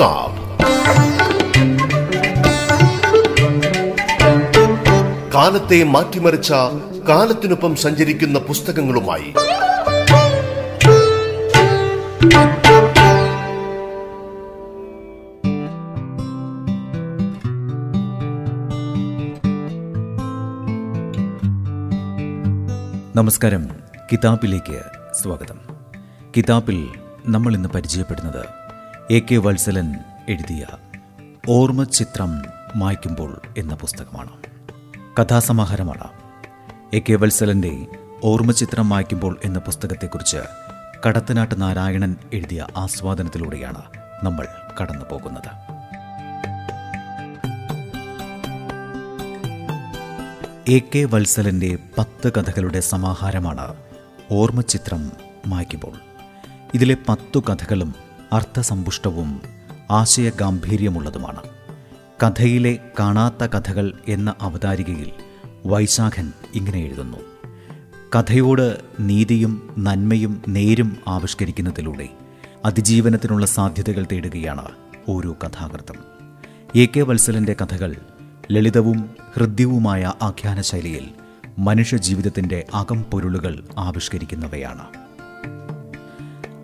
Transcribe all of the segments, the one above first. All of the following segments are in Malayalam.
കിതാബ് കാലത്തെ മാറ്റിമറിച്ച കാലത്തിനൊപ്പം സഞ്ചരിക്കുന്ന പുസ്തകങ്ങളുമായി. നമസ്കാരം. കിതാബിലേക്ക് സ്വാഗതം. കിതാബിൽ നമ്മൾ ഇന്ന് പരിചയപ്പെടുന്നത് എ കെ വത്സലൻ എഴുതിയ ഓർമ്മ ചിത്രം മായ്ക്കുമ്പോൾ എന്ന പുസ്തകമാണ്. കഥാസമാഹാരമാണ്. എ കെ വത്സലന്റെ ഓർമ്മ ചിത്രം മായ്ക്കുമ്പോൾ എന്ന പുസ്തകത്തെക്കുറിച്ച് കടത്തനാട്ട് നാരായണൻ എഴുതിയ ആസ്വാദനത്തിലൂടെയാണ് നമ്മൾ കടന്നു പോകുന്നത്. എ കെ വത്സലന്റെ പത്ത് കഥകളുടെ സമാഹാരമാണ് ഓർമ്മചിത്രം മായ്ക്കുമ്പോൾ. ഇതിലെ പത്തു കഥകളും അർത്ഥസമ്പുഷ്ടവും ആശയഗാംഭീര്യമുള്ളതുമാണ്. കഥയിലെ കാണാത്ത കഥകൾ എന്ന അവതാരികയിൽ വൈശാഖൻ ഇങ്ങനെ എഴുതുന്നു. കഥയോട് നീതിയും നന്മയും നേരും ആവിഷ്കരിക്കുന്നതിലൂടെ അതിജീവനത്തിനുള്ള സാധ്യതകൾ തേടുകയാണ് ഓരോ കഥാകൃത്തും. എ കെ വത്സലന്റെ കഥകൾ ലളിതവും ഹൃദ്യവുമായ ആഖ്യാന ശൈലിയിൽ അകം പൊരുളുകൾ ആവിഷ്കരിക്കുന്നവയാണ്.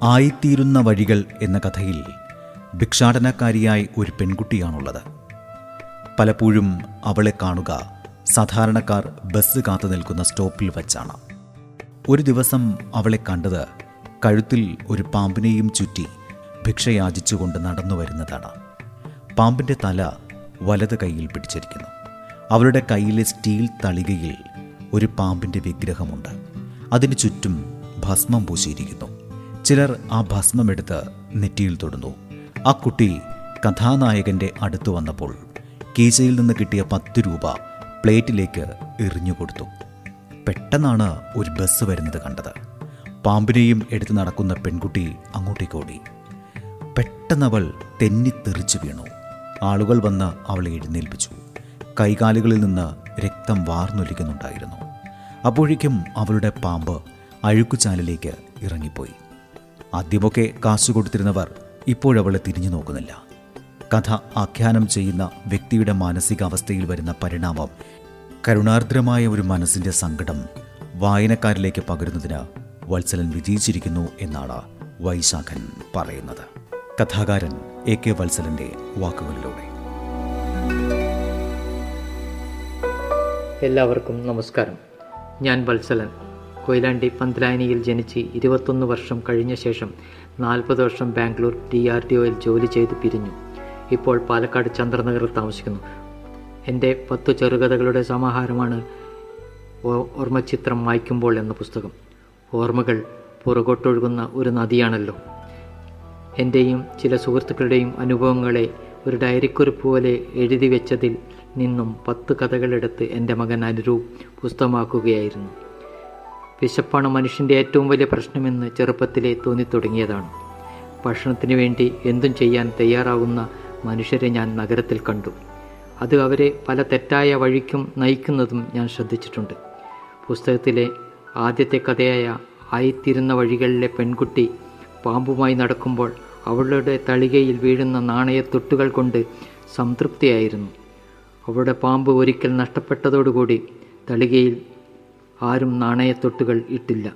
ആയിത്തീരുന്ന വഴികൾ എന്ന കഥയിൽ ഭിക്ഷാടനക്കാരിയായി ഒരു പെൺകുട്ടിയാണുള്ളത്. പലപ്പോഴും അവളെ കാണുക സാധാരണക്കാർ ബസ് കാത്തു നിൽക്കുന്ന സ്റ്റോപ്പിൽ വച്ചാണ്. ഒരു ദിവസം അവളെ കണ്ടത് കഴുത്തിൽ ഒരു പാമ്പിനെയും ചുറ്റി ഭിക്ഷയാചിച്ചുകൊണ്ട് നടന്നു വരുന്നതാണ്. പാമ്പിന്റെ തല വലത് കൈയിൽ പിടിച്ചിരിക്കുന്നു. അവളുടെ കയ്യിലെ സ്റ്റീൽ തളികയിൽ ഒരു പാമ്പിന്റെ വിഗ്രഹമുണ്ട്. അതിനു ചുറ്റും ഭസ്മം പൂശിയിരിക്കുന്നു. ചിലർ ആ ഭസ്മമെടുത്ത് നെറ്റിയിൽ തൊടുന്നു. ആ കുട്ടി കഥാനായകന്റെ അടുത്ത് വന്നപ്പോൾ കീശയിൽ നിന്ന് കിട്ടിയ പത്ത് രൂപ പ്ലേറ്റിലേക്ക് എറിഞ്ഞു കൊടുത്തു. പെട്ടെന്നാണ് ഒരു ബസ് വരുന്നത് കണ്ടത്. പാമ്പിനെയും എടുത്ത് നടക്കുന്ന പെൺകുട്ടി അങ്ങോട്ടേക്ക് അങ്ങോട്ടേക്കോടി പെട്ടെന്നവൾ തെന്നിത്തെറിച്ചു വീണു. ആളുകൾ വന്ന് അവളെ എഴുന്നേൽപ്പിച്ചു. കൈകാലുകളിൽ നിന്ന് രക്തം വാർന്നൊലിക്കുന്നുണ്ടായിരുന്നു. അപ്പോഴേക്കും അവളുടെ പാമ്പ് അഴുക്കുചാലിലേക്ക് ഇറങ്ങിപ്പോയി. ആദ്യമൊക്കെ കാശു കൊടുത്തിരുന്നവർ ഇപ്പോഴവളെ തിരിഞ്ഞു നോക്കുന്നില്ല. കഥ ആഖ്യാനം ചെയ്യുന്ന വ്യക്തിയുടെ മാനസികാവസ്ഥയിൽ വരുന്ന പരിണാമം കരുണാർദ്രമായ ഒരു മനസ്സിന്റെ സങ്കടം വായനക്കാരിലേക്ക് പകരുന്നതിന് വത്സലൻ വിജയിച്ചിരിക്കുന്നു എന്നാണ് വൈശാഖൻ പറയുന്നത്. കഥാകാരൻ എ കെ വത്സലന്റെ വാക്കുകളിലൂടെ. എല്ലാവർക്കും നമസ്കാരം. ഞാൻ വത്സലൻ. കൊയിലാണ്ടി പന്തലായനിയിൽ ജനിച്ച് ഇരുപത്തൊന്ന് വർഷം കഴിഞ്ഞ ശേഷം നാൽപ്പത് വർഷം ബാംഗ്ലൂർ ഡി ആർ ഡി ഒയിൽ ജോലി ചെയ്ത് പിരിഞ്ഞു. ഇപ്പോൾ പാലക്കാട് ചന്ദ്രനഗറിൽ താമസിക്കുന്നു. എന്റെ പത്തു ചെറുകഥകളുടെ സമാഹാരമാണ് ഓർമ്മചിത്രം വായിക്കുമ്പോൾ എന്ന പുസ്തകം. ഓർമ്മകൾ പുറകോട്ടൊഴുകുന്ന ഒരു നദിയാണല്ലോ. എന്റെയും ചില സുഹൃത്തുക്കളുടെയും അനുഭവങ്ങളെ ഒരു ഡയറിക്കുറിപ്പ് പോലെ എഴുതി വെച്ചതിൽ നിന്നും പത്ത് കഥകളെടുത്ത് എന്റെ മകൻ അനുരൂപ് പുസ്തകമാക്കുകയായിരുന്നു. വിശപ്പാണ് മനുഷ്യന്റെ ഏറ്റവും വലിയ പ്രശ്നമെന്ന് ചെറുപ്പത്തിലെ തോന്നിത്തുടങ്ങിയതാണ്. ഭക്ഷണത്തിന് വേണ്ടി എന്തും ചെയ്യാൻ തയ്യാറാകുന്ന മനുഷ്യരെ ഞാൻ നഗരത്തിൽ കണ്ടു. അത് അവരെ പല തെറ്റായ വഴിക്കും നയിക്കുന്നതും ഞാൻ ശ്രദ്ധിച്ചിട്ടുണ്ട്. പുസ്തകത്തിലെ ആദ്യത്തെ കഥയായ ആയിത്തീരുന്ന വഴികളിലെ പെൺകുട്ടി പാമ്പുമായി നടക്കുമ്പോൾ അവളുടെ തളികയിൽ വീഴുന്ന നാണയത്തൊട്ടുകൾ കൊണ്ട് സംതൃപ്തിയായിരുന്നു. അവളുടെ പാമ്പ് ഒരിക്കൽ നഷ്ടപ്പെട്ടതോടുകൂടി തളികയിൽ ആരും നാണയത്തൊട്ടുകൾ ഇട്ടില്ല.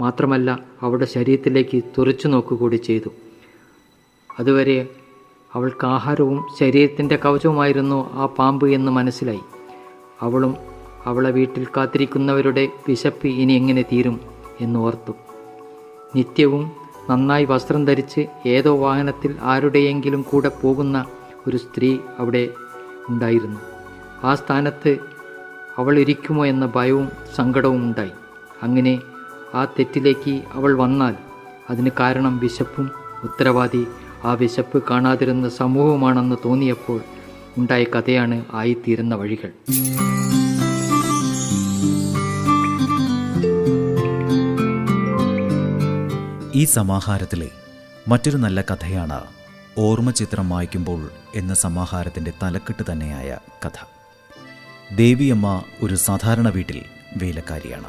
മാത്രമല്ല അവളുടെ ശരീരത്തിലേക്ക് തുറച്ചു നോക്കുകൂടി ചെയ്തു. അതുവരെ അവൾക്ക് ആഹാരവും ശരീരത്തിന്റെ കവചവുമായിരുന്നു ആ പാമ്പ് എന്ന് മനസ്സിലായി. അവളും അവളെ വീട്ടിൽ കാത്തിരിക്കുന്നവരുടെ വിശപ്പ് ഇനി എങ്ങനെ തീരും എന്ന് ഓർത്തു. നിത്യവും നന്നായി വസ്ത്രം ധരിച്ച് ഏതോ വാഹനത്തിൽ ആരുടെയെങ്കിലും കൂടെ പോകുന്ന ഒരു സ്ത്രീ അവിടെ ഉണ്ടായിരുന്നു. ആ സ്ഥാനത്ത് അവൾ ഇരിക്കുമോ എന്ന ഭയവും സങ്കടവും ഉണ്ടായി. അങ്ങനെ ആ തെറ്റിലേക്ക് അവൾ വന്നാൽ അതിന് കാരണം വിശപ്പും ഉത്തരവാദി ആ വിശപ്പ് കാണാതിരുന്ന സമൂഹമാണെന്ന് തോന്നിയപ്പോൾ ഉണ്ടായ കഥയാണ് ആയിത്തീരുന്ന വഴികൾ. ഈ സമാഹാരത്തിലെ മറ്റൊരു നല്ല കഥയാണ് ഓർമ്മ ചിത്രം വായിക്കുമ്പോൾ എന്ന സമാഹാരത്തിന്റെ തലക്കെട്ട് തന്നെയായ കഥ. ദേവിയമ്മ ഒരു സാധാരണ വീട്ടിൽ വേലക്കാരിയാണ്.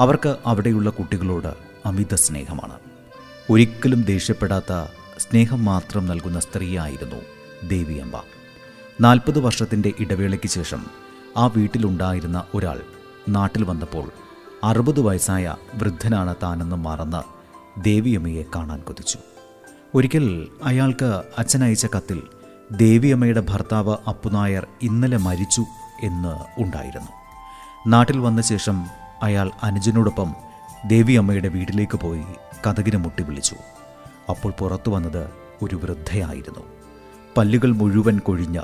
അവർക്ക് അവിടെയുള്ള കുട്ടികളോട് അമിത സ്നേഹമാണ്. ഒരിക്കലും ദേഷ്യപ്പെടാത്ത സ്നേഹം മാത്രം നൽകുന്ന സ്ത്രീയായിരുന്നു ദേവിയമ്മ. നാൽപ്പത് വർഷത്തിന്റെ ഇടവേളയ്ക്ക് ശേഷം ആ വീട്ടിലുണ്ടായിരുന്ന ഒരാൾ നാട്ടിൽ വന്നപ്പോൾ അറുപത് വയസ്സായ വൃദ്ധനാണ് താനെന്ന് മറന്ന് ദേവിയമ്മയെ കാണാൻ കൊതിച്ചു. ഒരിക്കൽ അയാൾക്ക് അച്ഛനയച്ച കത്തിൽ ദേവിയമ്മയുടെ ഭർത്താവ് അപ്പുനായർ ഇന്നലെ മരിച്ചു എന്ന് ഉണ്ടായിരുന്നു. നാട്ടിൽ വന്ന ശേഷം അയാൾ അനുജനോടൊപ്പം ദേവിയമ്മയുടെ വീട്ടിലേക്ക് പോയി കഥകിന് മുട്ടി വിളിച്ചു. അപ്പോൾ പുറത്തു വന്നത് ഒരു വൃദ്ധയായിരുന്നു. പല്ലുകൾ മുഴുവൻ കൊഴിഞ്ഞ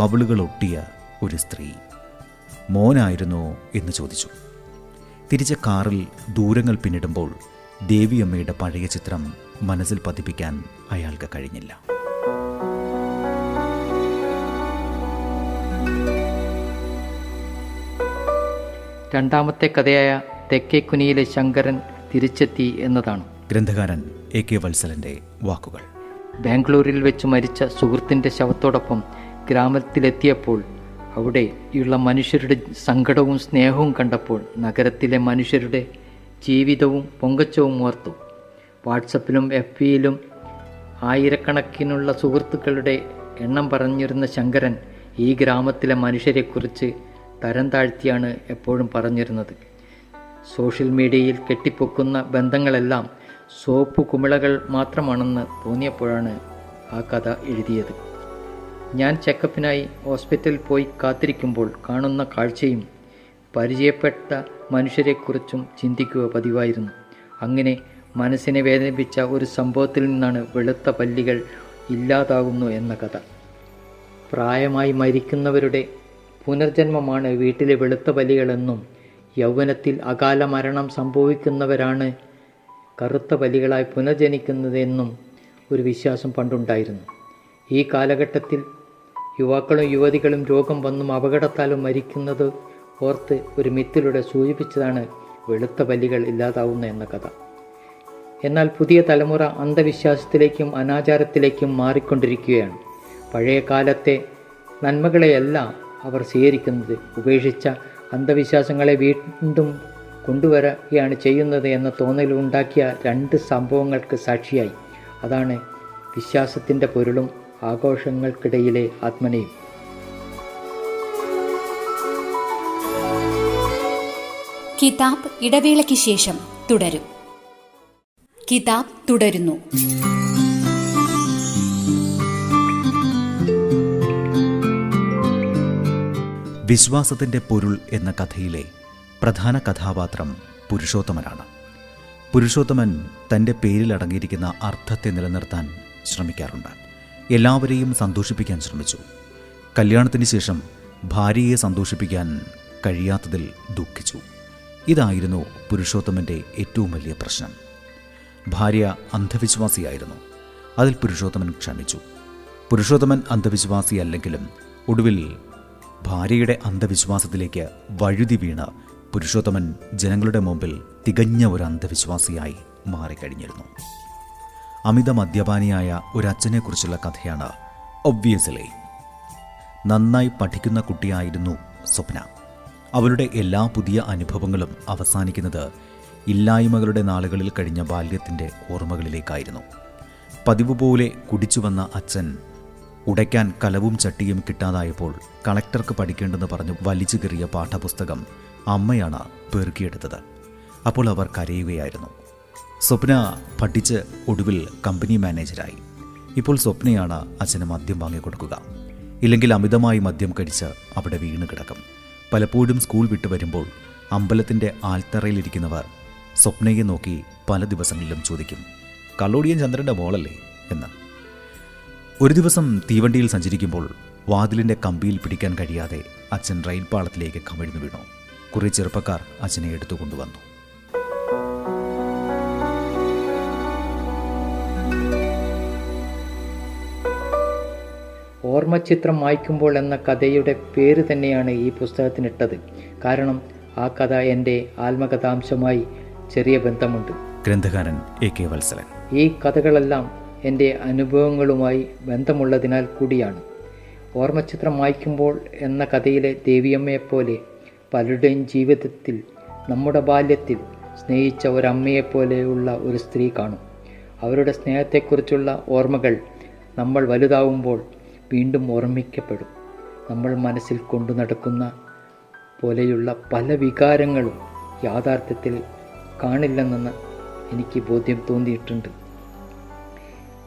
കവിളുകൾ ഒട്ടിയ ഒരു സ്ത്രീ. മോനായിരുന്നോ? എന്ന് ചോദിച്ചു. തിരിച്ച കാറിൽ ദൂരങ്ങൾ പിന്നിടുമ്പോൾ ദേവിയമ്മയുടെ പഴയ ചിത്രം മനസ്സിൽ പതിപ്പിക്കാൻ അയാൾക്ക് കഴിഞ്ഞില്ല. രണ്ടാമത്തെ കഥയായ തെക്കേക്കുനിയിലെ ശങ്കരൻ തിരിച്ചെത്തി എന്നതാണ്. ഗ്രന്ഥകാരൻ എ കെ വത്സലന്റെ വാക്കുകൾ. ബാംഗ്ലൂരിൽ വെച്ച് മരിച്ച സുഹൃത്തിന്റെ ശവത്തോടൊപ്പം ഗ്രാമത്തിലെത്തിയപ്പോൾ അവിടെയുള്ള മനുഷ്യരുടെ സങ്കടവും സ്നേഹവും കണ്ടപ്പോൾ നഗരത്തിലെ മനുഷ്യരുടെ ജീവിതവും പൊങ്കച്ചവും ഓർത്തു. വാട്സപ്പിലും എഫ് ബിയിലും ആയിരക്കണക്കിനുള്ള സുഹൃത്തുക്കളുടെ എണ്ണം പറഞ്ഞിരുന്ന ശങ്കരൻ ഈ ഗ്രാമത്തിലെ മനുഷ്യരെക്കുറിച്ച് തരം താഴ്ത്തിയാണ് എപ്പോഴും പറഞ്ഞിരുന്നത്. സോഷ്യൽ മീഡിയയിൽ കെട്ടിപ്പൊക്കുന്ന ബന്ധങ്ങളെല്ലാം സോപ്പ് കുമിളകൾ മാത്രമാണെന്ന് തോന്നിയപ്പോഴാണ് ആ കഥ എഴുതിയത്. ഞാൻ ചെക്കപ്പിനായി ഹോസ്പിറ്റലിൽ പോയി കാത്തിരിക്കുമ്പോൾ കാണുന്ന കാഴ്ചയും പരിചയപ്പെട്ട മനുഷ്യരെക്കുറിച്ചും ചിന്തിക്കുക പതിവായിരുന്നു. അങ്ങനെ മനസ്സിനെ വേദനിപ്പിച്ച ഒരു സംഭവത്തിൽ നിന്നാണ് വെളുത്ത പല്ലികൾ ഇല്ലാതാകുന്നു എന്ന കഥ. പ്രായമായി മരിക്കുന്നവരുടെ പുനർജന്മമാണ് വീട്ടിലെ വെളുത്ത ബലികളെന്നും യൗവനത്തിൽ അകാല മരണം സംഭവിക്കുന്നവരാണ് കറുത്ത ബലികളായി പുനർജനിക്കുന്നതെന്നും ഒരു വിശ്വാസം പണ്ടുണ്ടായിരുന്നു. ഈ കാലഘട്ടത്തിൽ യുവാക്കളും യുവതികളും രോഗം വന്നും അപകടത്താലും മരിക്കുന്നത് ഓർത്ത് ഒരു മിത്തിലൂടെ സൂചിപ്പിച്ചതാണ് വെളുത്ത ബലികൾ ഇല്ലാതാവുന്ന എന്ന കഥ. എന്നാൽ പുതിയ തലമുറ അന്ധവിശ്വാസത്തിലേക്കും അനാചാരത്തിലേക്കും മാറിക്കൊണ്ടിരിക്കുകയാണ്. പഴയ കാലത്തെ നന്മകളെയല്ല അവർ സ്വീകരിക്കുന്നത് ഉപേക്ഷിച്ച അന്ധവിശ്വാസങ്ങളെ വീണ്ടും കൊണ്ടുവരികയാണ് ചെയ്യുന്നത് എന്ന തോന്നലുണ്ടാക്കിയ രണ്ട് സംഭവങ്ങൾക്ക് സാക്ഷിയായി. അതാണ് വിശ്വാസത്തിന്റെ പൊരുളും ആഘോഷങ്ങൾക്കിടയിലെ ആത്മനയും. കിതാബ് ഇടവേളയ്ക്ക് ശേഷം തുടരും. കിതാബ് തുടരുന്നു. വിശ്വാസത്തിന്റെ പൊരുൾ എന്ന കഥയിലെ പ്രധാന കഥാപാത്രം പുരുഷോത്തമനാണ്. പുരുഷോത്തമൻ തന്റെ പേരിൽ അടങ്ങിയിരിക്കുന്ന അർത്ഥത്തെ നിലനിർത്താൻ ശ്രമിക്കാറുണ്ട്. എല്ലാവരെയും സന്തോഷിപ്പിക്കാൻ ശ്രമിച്ചു. കല്യാണത്തിന് ശേഷം ഭാര്യയെ സന്തോഷിപ്പിക്കാൻ കഴിയാത്തതിൽ ദുഃഖിച്ചു. ഇതായിരുന്നു പുരുഷോത്തമന്റെ ഏറ്റവും വലിയ പ്രശ്നം. ഭാര്യ അന്ധവിശ്വാസിയായിരുന്നു. അതിൽ പുരുഷോത്തമൻ ക്ഷമിച്ചു. പുരുഷോത്തമൻ അന്ധവിശ്വാസിയല്ലെങ്കിലും ഒടുവിൽ ഭാര്യയുടെ അന്ധവിശ്വാസത്തിലേക്ക് വഴുതി വീണ് പുരുഷോത്തമൻ ജനങ്ങളുടെ മുമ്പിൽ തികഞ്ഞ ഒരു അന്ധവിശ്വാസിയായി മാറിക്കഴിഞ്ഞിരുന്നു. അമിത മദ്യപാനിയായ ഒരച്ഛനെക്കുറിച്ചുള്ള കഥയാണ് ഒബ്വിയസ്ലി. നന്നായി പഠിക്കുന്ന കുട്ടിയായിരുന്നു സ്വപ്ന. അവളുടെ എല്ലാ പുതിയ അനുഭവങ്ങളും അവസാനിക്കുന്നത് ഇല്ലായ്മകളുടെ നാളുകളിൽ കഴിഞ്ഞ ബാല്യത്തിന്റെ ഓർമ്മകളിലേക്കായിരുന്നു. പതിവ് പോലെ കുടിച്ചു വന്ന അച്ഛൻ ഉടയ്ക്കാൻ കലവും ചട്ടിയും കിട്ടാതായപ്പോൾ കളക്ടർക്ക് പഠിക്കേണ്ടെന്ന് പറഞ്ഞ് വലിച്ചു കയറിയ പാഠപുസ്തകം അമ്മയാണ് പെറുക്കിയെടുത്തത്. അപ്പോൾ അവർ കരയുകയായിരുന്നു. സ്വപ്ന പഠിച്ച് ഒടുവിൽ കമ്പനി മാനേജരായി. ഇപ്പോൾ സ്വപ്നയാണ് അച്ഛന് മദ്യം വാങ്ങിക്കൊടുക്കുക ഇല്ലെങ്കിൽ അമിതമായി മദ്യം കഴിച്ച് അവിടെ വീണ് കിടക്കും. പലപ്പോഴും സ്കൂൾ വിട്ടു വരുമ്പോൾ അമ്പലത്തിന്റെ ആൽത്തറയിലിരിക്കുന്നവർ സ്വപ്നയെ നോക്കി പല ദിവസങ്ങളിലും ചോദിക്കും കള്ളോടിയൻ ചന്ദ്രന്റെ മോളല്ലേ? എന്ന്. ഒരു ദിവസം തീവണ്ടിയിൽ സഞ്ചരിക്കുമ്പോൾ വാതിലിന്റെ കമ്പിയിൽ പിടിക്കാൻ കഴിയാതെ അച്ഛൻ റെയിൽ പാളത്തിലേക്ക് കമിഴ്ന്നു വീണു. കുറേ ചെറുപ്പക്കാർ അച്ഛനെ എടുത്തു കൊണ്ടുവന്നു. ഓർമ്മചിത്രം വായിക്കുമ്പോൾ എന്ന കഥയുടെ പേര് തന്നെയാണ് ഈ പുസ്തകത്തിനിട്ടത്. കാരണം ആ കഥ എന്റെ ആത്മകഥാംശമായി ചെറിയ ബന്ധമുണ്ട്. ഗ്രന്ഥകാരൻ എ കെ വത്സലൻ. ഈ കഥകളെല്ലാം എന്റെ അനുഭവങ്ങളുമായി ബന്ധമുള്ളതിനാൽ കൂടിയാണ്. ഓർമ്മചിത്രം വായിക്കുമ്പോൾ എന്ന കഥയിലെ ദേവിയമ്മയെപ്പോലെ പലരുടെയും ജീവിതത്തിൽ നമ്മുടെ ബാല്യത്തിൽ സ്നേഹിച്ച ഒരമ്മയെപ്പോലെയുള്ള ഒരു സ്ത്രീ കാണും. അവരുടെ സ്നേഹത്തെക്കുറിച്ചുള്ള ഓർമ്മകൾ നമ്മൾ വലുതാവുമ്പോൾ വീണ്ടും ഓർമ്മിക്കപ്പെടും. നമ്മൾ മനസ്സിൽ കൊണ്ടു നടക്കുന്ന പോലെയുള്ള പല വികാരങ്ങളും യാഥാർത്ഥ്യത്തിൽ കാണില്ലെന്നെന്ന് എനിക്ക് ബോധ്യം തോന്നിയിട്ടുണ്ട്.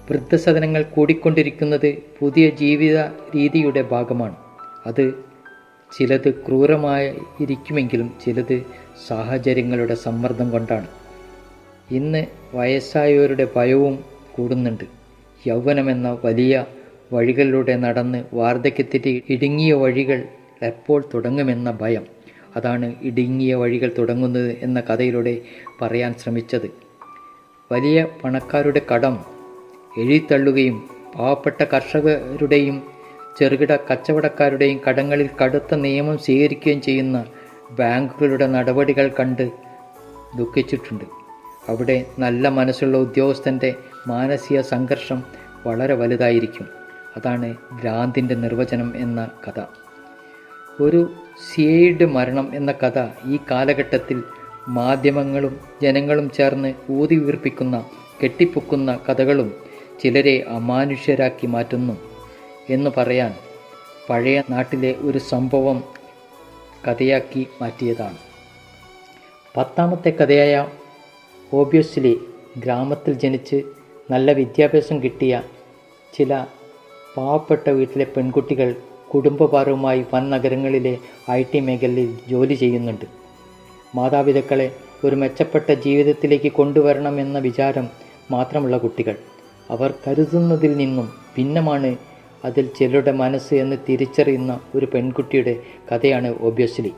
വൃദ്ധസദനങ്ങൾ കൂടിക്കൊണ്ടിരിക്കുന്നത് പുതിയ ജീവിത രീതിയുടെ ഭാഗമാണ്. അത് ചിലത് ക്രൂരമായിരിക്കുമെങ്കിലും ചിലത് സാഹചര്യങ്ങളുടെ സമ്മർദ്ദം കൊണ്ടാണ്. ഇന്ന് വയസ്സായവരുടെ ഭയവും കൂടുന്നുണ്ട്. യൗവനമെന്ന വലിയ വഴികളിലൂടെ നടന്ന് വാർദ്ധക്യത്തിന്റെ ഇടുങ്ങിയ വഴികൾ എപ്പോൾ തുടങ്ങുമെന്ന ഭയം. അതാണ് ഇടുങ്ങിയ വഴികൾ തുടങ്ങുന്നത് എന്ന കഥയിലൂടെ പറയാൻ ശ്രമിച്ചത്. വലിയ പണക്കാരുടെ കടം എഴുതിത്തള്ളുകയും പാവപ്പെട്ട കർഷകരുടെയും ചെറുകിട കച്ചവടക്കാരുടെയും കടങ്ങളിൽ കടുത്ത നിയമം സ്വീകരിക്കുകയും ചെയ്യുന്ന ബാങ്കുകളുടെ നടപടികൾ കണ്ട് ദുഃഖിച്ചിട്ടുണ്ട്. അവിടെ നല്ല മനസ്സുള്ള ഉദ്യോഗസ്ഥന്റെ മാനസിക സംഘർഷം വളരെ വലുതായിരിക്കും. അതാണ് ഭ്രാന്തിന്റെ നിർവചനം എന്ന കഥ. ഒരു സിയയുടെ മരണം എന്ന കഥ ഈ കാലഘട്ടത്തിൽ മാധ്യമങ്ങളും ജനങ്ങളും ചേർന്ന് ഊതി വീർപ്പിക്കുന്ന കെട്ടിപ്പൊക്കുന്ന കഥകളും ചിലരെ അമാനുഷ്യരാക്കി മാറ്റുന്നു എന്ന് പറയാൻ പഴയ നാട്ടിലെ ഒരു സംഭവം കഥയാക്കി മാറ്റിയതാണ്. പത്താമത്തെ കഥയായ ഓബിയസ്ലി ഗ്രാമത്തിൽ ജനിച്ച് നല്ല വിദ്യാഭ്യാസം കിട്ടിയ ചില പാവപ്പെട്ട വീട്ടിലെ പെൺകുട്ടികൾ കുടുംബഭാരവുമായി വൻ നഗരങ്ങളിലെ ഐ ടി മേഖലയിൽ ജോലി ചെയ്യുന്നുണ്ട്. മാതാപിതാക്കളെ ഒരു മെച്ചപ്പെട്ട ജീവിതത്തിലേക്ക് കൊണ്ടുവരണമെന്ന വിചാരം മാത്രമുള്ള കുട്ടികൾ. അവർ കരുതുന്നതിൽ നിന്നും ഭിന്നമാണ്. അതിൽ ചിലരുടെ മനസ്സ് എന്ന് തിരിച്ചറിയുന്ന ഒരു പെൺകുട്ടിയുടെ കഥയാണ് ഒബ്വിയസ്ലി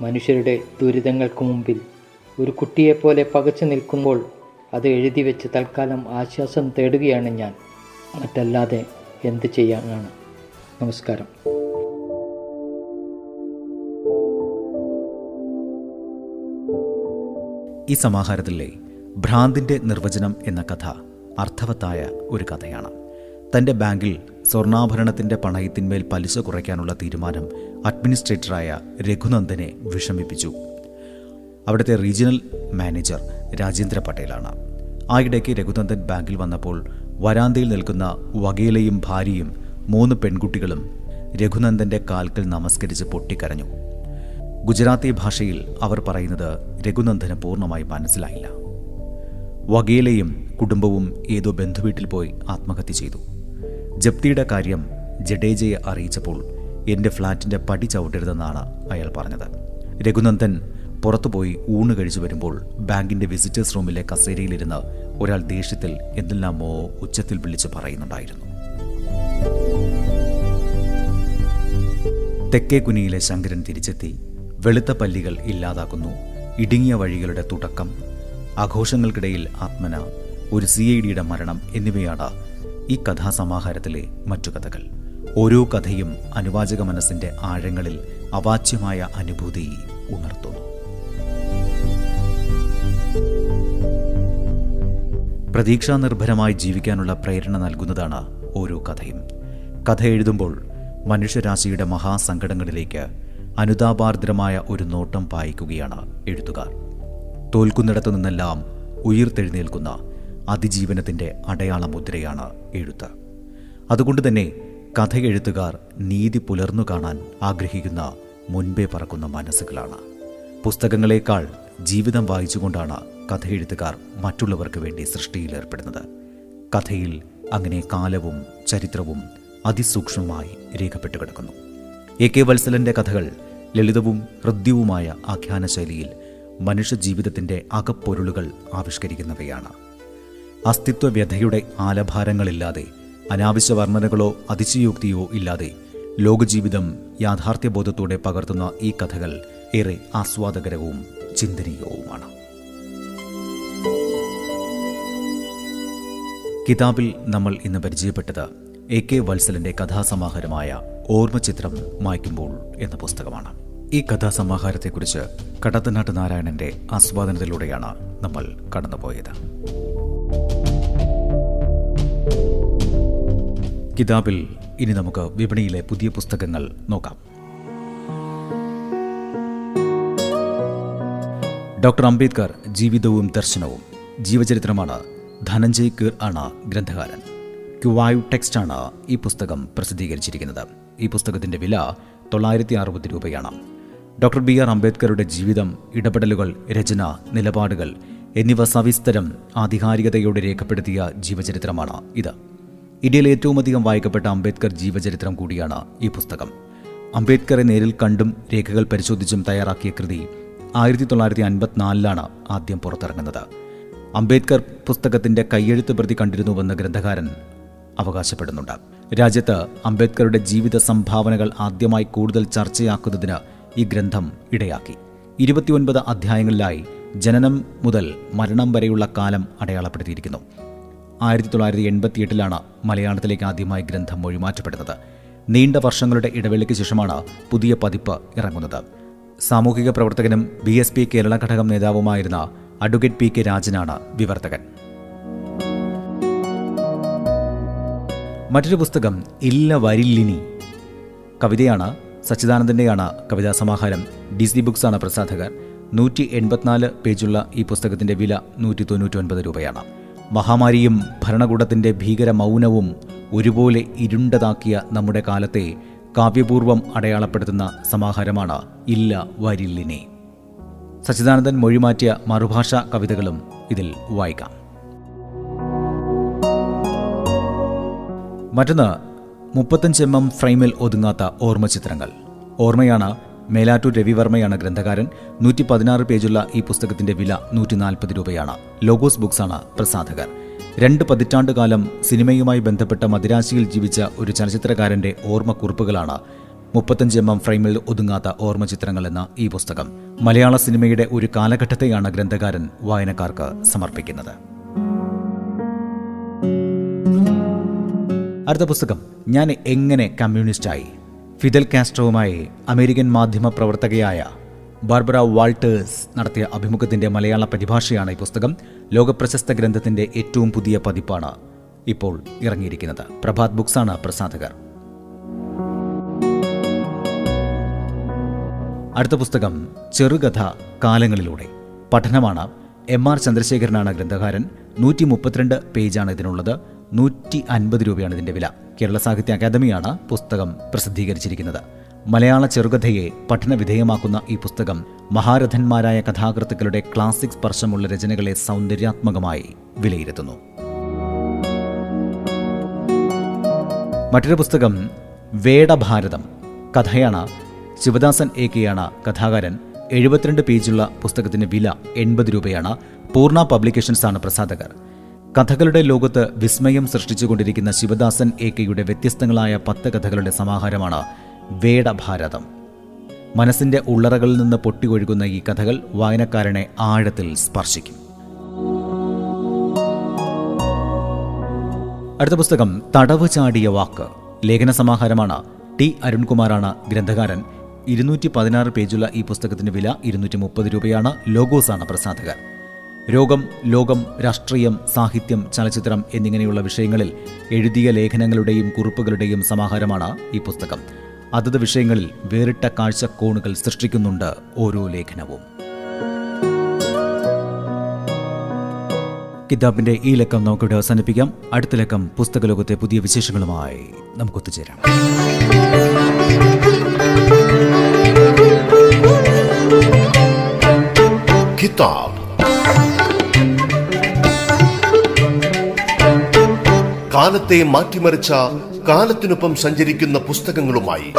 മനുഷ്യരുടെ ദുരിതങ്ങൾക്ക് മുമ്പിൽ ഒരു കുട്ടിയെപ്പോലെ പകച്ചു നിൽക്കുമ്പോൾ അത് എഴുതി വെച്ച് തൽക്കാലം ആശ്വാസം തേടുകയാണ് ഞാൻ. മറ്റല്ലാതെ എന്ത് ചെയ്യാനാണ്? നമസ്കാരം. ഈ സമാഹാരത്തിലെ ഭ്രാന്തിന്റെ നിർവചനം എന്ന കഥ അർത്ഥവത്തായ ഒരു കഥയാണ്. തന്റെ ബാങ്കിൽ സ്വർണാഭരണത്തിന്റെ പണയത്തിന്മേൽ പലിശ കുറയ്ക്കാനുള്ള തീരുമാനം അഡ്മിനിസ്ട്രേറ്ററായ രഘുനന്ദനെ വിഷമിപ്പിച്ചു. അവിടുത്തെ റീജിയണൽ മാനേജർ രാജേന്ദ്ര പട്ടേലാണ്. ആയിടയ്ക്ക് രഘുനന്ദൻ ബാങ്കിൽ വന്നപ്പോൾ വരാന്തയിൽ നിൽക്കുന്ന വകയിലയും ഭാര്യയും മൂന്ന് പെൺകുട്ടികളും രഘുനന്ദന്റെ കാൽക്കൽ നമസ്കരിച്ച് പൊട്ടിക്കരഞ്ഞു. ഗുജറാത്തി ഭാഷയിൽ അവർ പറയുന്നത് രഘുനന്ദന് പൂർണമായി മനസ്സിലായില്ല. വകയിലെയും കുടുംബവും ഏതോ ബന്ധുവീട്ടിൽ പോയി ആത്മഹത്യ ചെയ്തു. ജപ്തിയുടെ കാര്യം ജഡേജയെ അറിയിച്ചപ്പോൾ എന്റെ ഫ്ളാറ്റിന്റെ പടി ചവിട്ടരുതെന്നാണ് അയാൾ പറഞ്ഞത്. രഘുനന്ദൻ പുറത്തുപോയി ഊണ് കഴിച്ചു വരുമ്പോൾ ബാങ്കിന്റെ വിസിറ്റേഴ്സ് റൂമിലെ കസേരയിലിരുന്ന് ഒരാൾ ദേഷ്യത്തിൽ എന്തെല്ലാമോ ഉച്ചത്തിൽ വിളിച്ച് പറയുന്നുണ്ടായിരുന്നു. തെക്കേ കുനിയിലെ ശങ്കരൻ തിരിച്ചെത്തി. വെളുത്ത പല്ലികൾ ഇല്ലാതാക്കുന്നു. ഇടുങ്ങിയ വഴികളുടെ തുടക്കം. ആഘോഷങ്ങൾക്കിടയിൽ ആത്മന ഒരു സി ഐ ഡിയുടെ മരണം എന്നിവയാണ് ഈ കഥാസമാഹാരത്തിലെ മറ്റു കഥകൾ. ഓരോ കഥയും അനുവാചക മനസ്സിന്റെ ആഴങ്ങളിൽ അവാച്യമായ അനുഭൂതി ഉണർത്തുന്നു. പ്രതീക്ഷാനിർഭരമായി ജീവിക്കാനുള്ള പ്രേരണ നൽകുന്നതാണ് ഓരോ കഥയും. കഥ എഴുതുമ്പോൾ മനുഷ്യരാശിയുടെ മഹാസങ്കടങ്ങളിലേക്ക് അനുതാപാർദ്രമായ ഒരു നോട്ടം പായിക്കുകയാണ് എഴുത്തുകാർ. തോൽക്കുന്നിടത്തു നിന്നെല്ലാം ഉയിർത്തെഴുന്നേൽക്കുന്ന അതിജീവനത്തിന്റെ അടയാളമുദ്രയാണ് എഴുത്ത്. അതുകൊണ്ട് തന്നെ കഥയെഴുത്തുകാർ നീതി പുലർന്നു കാണാൻ ആഗ്രഹിക്കുന്ന മുൻപേ പറക്കുന്ന മനസ്സുകളാണ്. പുസ്തകങ്ങളെക്കാൾ ജീവിതം വായിച്ചുകൊണ്ടാണ് കഥയെഴുത്തുകാർ മറ്റുള്ളവർക്ക് വേണ്ടി സൃഷ്ടിയിലേർപ്പെടുന്നത് കഥയിൽ അങ്ങനെ കാലവും ചരിത്രവും അതിസൂക്ഷ്മമായി രേഖപ്പെട്ടു കിടക്കുന്നു. എ. കെ. വത്സലന്റെ കഥകൾ ലളിതവും ഹൃദ്യവുമായ ആഖ്യാനശൈലിയിൽ മനുഷ്യജീവിതത്തിന്റെ അകപ്പൊരുളുകൾ ആവിഷ്കരിക്കുന്നവയാണ്. അസ്തിത്വവ്യഥയുടെ ആലഭാരങ്ങളില്ലാതെ അനാവശ്യ വർണനകളോ അതിശയോക്തിയോ ഇല്ലാതെ ലോകജീവിതം യാഥാർത്ഥ്യബോധത്തോടെ പകർത്തുന്ന ഈ കഥകൾ ഏറെ ആസ്വാദകരവും ചിന്തനീയവുമാണ്. കിതാബിൽ നമ്മൾ ഇന്ന് പരിചയപ്പെട്ടത് എ കെ വത്സലന്റെ കഥാസമാഹാരമായ ഓർമ്മചിത്രം മായ്ക്കുമ്പോൾ എന്ന പുസ്തകമാണ്. ഈ കഥാസമാഹാരത്തെക്കുറിച്ച് കടത്തനാട്ട് നാരായണന്റെ ആസ്വാദനത്തിലൂടെയാണ് നമ്മൾ കടന്നുപോയത്. കിതാബിൽ ഇനി നമുക്ക് വിപണിയിലെ പുതിയ പുസ്തകങ്ങൾ നോക്കാം. ഡോക്ടർ അംബേദ്കർ ജീവിതവും ദർശനവും ജീവചരിത്രമാണ് ധനഞ്ജയ് കീർ ആണ് ഗ്രന്ഥകാരൻ. ക്യുവായു ടെക്സ്റ്റാണ് ഈ പുസ്തകം പ്രസിദ്ധീകരിച്ചിരിക്കുന്നത്. ഈ പുസ്തകത്തിന്റെ വില തൊള്ളായിരത്തി അറുപത് രൂപയാണ്. ഡോക്ടർ ബി ആർ അംബേദ്കറുടെ ജീവിതം ഇടപെടലുകൾ രചന നിലപാടുകൾ എന്നിവ സവിസ്തരം ആധികാരികതയോടെ രേഖപ്പെടുത്തിയ ജീവചരിത്രമാണ് ഇത്. ഇന്ത്യയിൽ ഏറ്റവും അധികം വായിക്കപ്പെട്ട അംബേദ്കർ ജീവചരിത്രം കൂടിയാണ് ഈ പുസ്തകം. അംബേദ്കറെ നേരിൽ കണ്ടും രേഖകൾ പരിശോധിച്ചും തയ്യാറാക്കിയ കൃതി ആയിരത്തി തൊള്ളായിരത്തി അൻപത്തിനാലിലാണ് ആദ്യം പുറത്തിറങ്ങുന്നത്. അംബേദ്കർ പുസ്തകത്തിന്റെ കയ്യെഴുത്ത് പ്രതി കണ്ടിരുന്നുവെന്ന് ഗ്രന്ഥകാരൻ അവകാശപ്പെടുന്നുണ്ട്. രാജ്യത്ത് അംബേദ്കറുടെ ജീവിത സംഭാവനകൾ ആദ്യമായി കൂടുതൽ ചർച്ചയാക്കുന്നതിന് ഈ ഗ്രന്ഥം ഇടയാക്കി. ഇരുപത്തിയൊൻപത് അധ്യായങ്ങളിലായി ജനനം മുതൽ മരണം വരെയുള്ള കാലം അടയാളപ്പെടുത്തിയിരിക്കുന്നു. ആയിരത്തി തൊള്ളായിരത്തി എൺപത്തിയെട്ടിലാണ് മലയാളത്തിലേക്ക് ആദ്യമായി ഗ്രന്ഥം മൊഴിമാറ്റപ്പെടുന്നത് നീണ്ട വർഷങ്ങളുടെ ഇടവേളയ്ക്ക് ശേഷമാണ് പുതിയ പതിപ്പ് ഇറങ്ങുന്നത്. സാമൂഹിക പ്രവർത്തകനും ബി എസ് പി കേരള ഘടകം നേതാവുമായിരുന്ന അഡ്വക്കേറ്റ് പി കെ രാജനാണ് വിവർത്തകൻ. മറ്റൊരു പുസ്തകം ഇല്ല വരില്ലിനി. കവിതയാണ് സച്ചിദാനന്ദന്റെയാണ് കവിതാ സമാഹാരം. ഡി സി ബുക്സാണ് പ്രസാധകർ. നൂറ്റി എൺപത്തിനാല് പേജുള്ള ഈ പുസ്തകത്തിന്റെ വില നൂറ്റി തൊണ്ണൂറ്റി രൂപയാണ്. മഹാമാരിയും ഭരണകൂടത്തിന്റെ ഭീകര മൗനവും ഒരുപോലെ ഇരുണ്ടതാക്കിയ നമ്മുടെ കാലത്തെ കാവ്യപൂർവം അടയാളപ്പെടുത്തുന്ന സമാഹാരമാണ് ഇല്ല വരില്ലിനെ. സച്ചിദാനന്ദൻ മൊഴിമാറ്റിയ മറുഭാഷാ കവിതകളും ഇതിൽ വായിക്കാം. മറ്റൊന്ന് മുപ്പത്തഞ്ച് എം എം ഫ്രെയിമിൽ ഒതുങ്ങാത്ത ഓർമ്മ ചിത്രങ്ങൾ ഓർമ്മയാണ് മേലാറ്റൂർ രവിവർമ്മയാണ് ഗ്രന്ഥകാരൻ. നൂറ്റി പതിനാറ് പേജുള്ള ഈ പുസ്തകത്തിന്റെ വില നൂറ്റി നാൽപ്പത് രൂപയാണ്. ലോഗോസ് ബുക്സാണ് പ്രസാധകർ. രണ്ട് പതിറ്റാണ്ടുകാലം സിനിമയുമായി ബന്ധപ്പെട്ട മദിരാശിയിൽ ജീവിച്ച ഒരു ചലച്ചിത്രകാരന്റെ ഓർമ്മക്കുറിപ്പുകളാണ് മുപ്പത്തഞ്ച് എം എം ഫ്രെയിമിൽ ഒതുങ്ങാത്ത ഓർമ്മ ചിത്രങ്ങൾ എന്ന ഈ പുസ്തകം. മലയാള സിനിമയുടെ ഒരു കാലഘട്ടത്തെയാണ് ഗ്രന്ഥകാരൻ വായനക്കാർക്ക് സമർപ്പിക്കുന്നത്. അടുത്ത പുസ്തകം. ഞാൻ എങ്ങനെ കമ്മ്യൂണിസ്റ്റായി? ഫിദൽ കാസ്ട്രോവുമായി അമേരിക്കൻ മാധ്യമ പ്രവർത്തകയായ ബാർബറ വാൾട്ടേഴ്സ് നടത്തിയ അഭിമുഖത്തിന്റെ മലയാള പരിഭാഷയാണ് ഈ പുസ്തകം. ലോകപ്രശസ്ത ഗ്രന്ഥത്തിന്റെ ഏറ്റവും പുതിയ പതിപ്പാണ് ഇപ്പോൾ ഇറങ്ങിയിരിക്കുന്നത്. പ്രഭാത് ബുക്സാണ് പ്രസാധകർ. അടുത്ത പുസ്തകം ചെറുകഥ കാലങ്ങളിലൂടെ. പഠനമാണ് എം ആർ ചന്ദ്രശേഖരനാണ് ഗ്രന്ഥകാരൻ. നൂറ്റി മുപ്പത്തിരണ്ട് പേജാണ് ഇതിനുള്ളത്. നൂറ്റി അൻപത് രൂപയാണ് ഇതിന്റെ വില. കേരള സാഹിത്യ അക്കാദമിയാണ് പുസ്തകം പ്രസിദ്ധീകരിച്ചിരിക്കുന്നത്. മലയാള ചെറുകഥയെ പഠനവിധേയമാക്കുന്ന ഈ പുസ്തകം മഹാരഥന്മാരായ കഥാകൃത്തുക്കളുടെ ക്ലാസിക് സ്പർശമുള്ള രചനകളെ സൗന്ദര്യാത്മകമായി വിലയിരുത്തുന്നു. മറ്റൊരു പുസ്തകം വേടഭാരതം കഥയാണ് ശിവദാസൻ എ കെയാണ് കഥാകാരൻ. എഴുപത്തിരണ്ട് പേജുള്ള പുസ്തകത്തിന് വില എൺപത് രൂപയാണ്. പൂർണ പബ്ലിക്കേഷൻസാണ് പ്രസാധകർ. കഥകളുടെ ലോകത്ത് വിസ്മയം സൃഷ്ടിച്ചുകൊണ്ടിരിക്കുന്ന ശിവദാസൻ എ കെയുടെ വ്യത്യസ്തങ്ങളായ പത്ത് കഥകളുടെ സമാഹാരമാണ് വേടഭാരതം. മനസ്സിന്റെ ഉള്ളറകളിൽ നിന്ന് പൊട്ടിയൊഴുകുന്ന ഈ കഥകൾ വായനക്കാരനെ ആഴത്തിൽ സ്പർശിക്കും. അടുത്ത പുസ്തകം തടവ് ചാടിയ വാക്ക്. ലേഖന സമാഹാരമാണ് ടി അരുൺകുമാറാണ് ഗ്രന്ഥകാരൻ. ഇരുന്നൂറ്റി പതിനാറ് പേജുള്ള ഈ പുസ്തകത്തിന്റെ വില ഇരുന്നൂറ്റി മുപ്പത് രൂപയാണ്. ലോഗോസാണ് പ്രസാധകർ. രോഗം ലോകം രാഷ്ട്രീയം സാഹിത്യം ചലച്ചിത്രം എന്നിങ്ങനെയുള്ള വിഷയങ്ങളിൽ എഴുതിയ ലേഖനങ്ങളുടെയും കുറിപ്പുകളുടെയും സമാഹാരമാണ് ഈ പുസ്തകം. അതത് വിഷയങ്ങളിൽ വേറിട്ട കാഴ്ചക്കോണുകൾ സൃഷ്ടിക്കുന്നുണ്ട് ഓരോ ലേഖനവും. കിതാബിന്റെ ഈ ലക്കം നമുക്കിവിടെ അവസാനിപ്പിക്കാം. അടുത്ത ലക്കം പുസ്തകലോകത്തെ പുതിയ വിശേഷങ്ങളുമായി നമുക്കൊത്തുചേരാം. കിതാബ് കാലത്തെ മാറ്റിമറിച്ച കാലത്തിനൊപ്പം സഞ്ചരിക്കുന്ന പുസ്തകങ്ങളുമായി.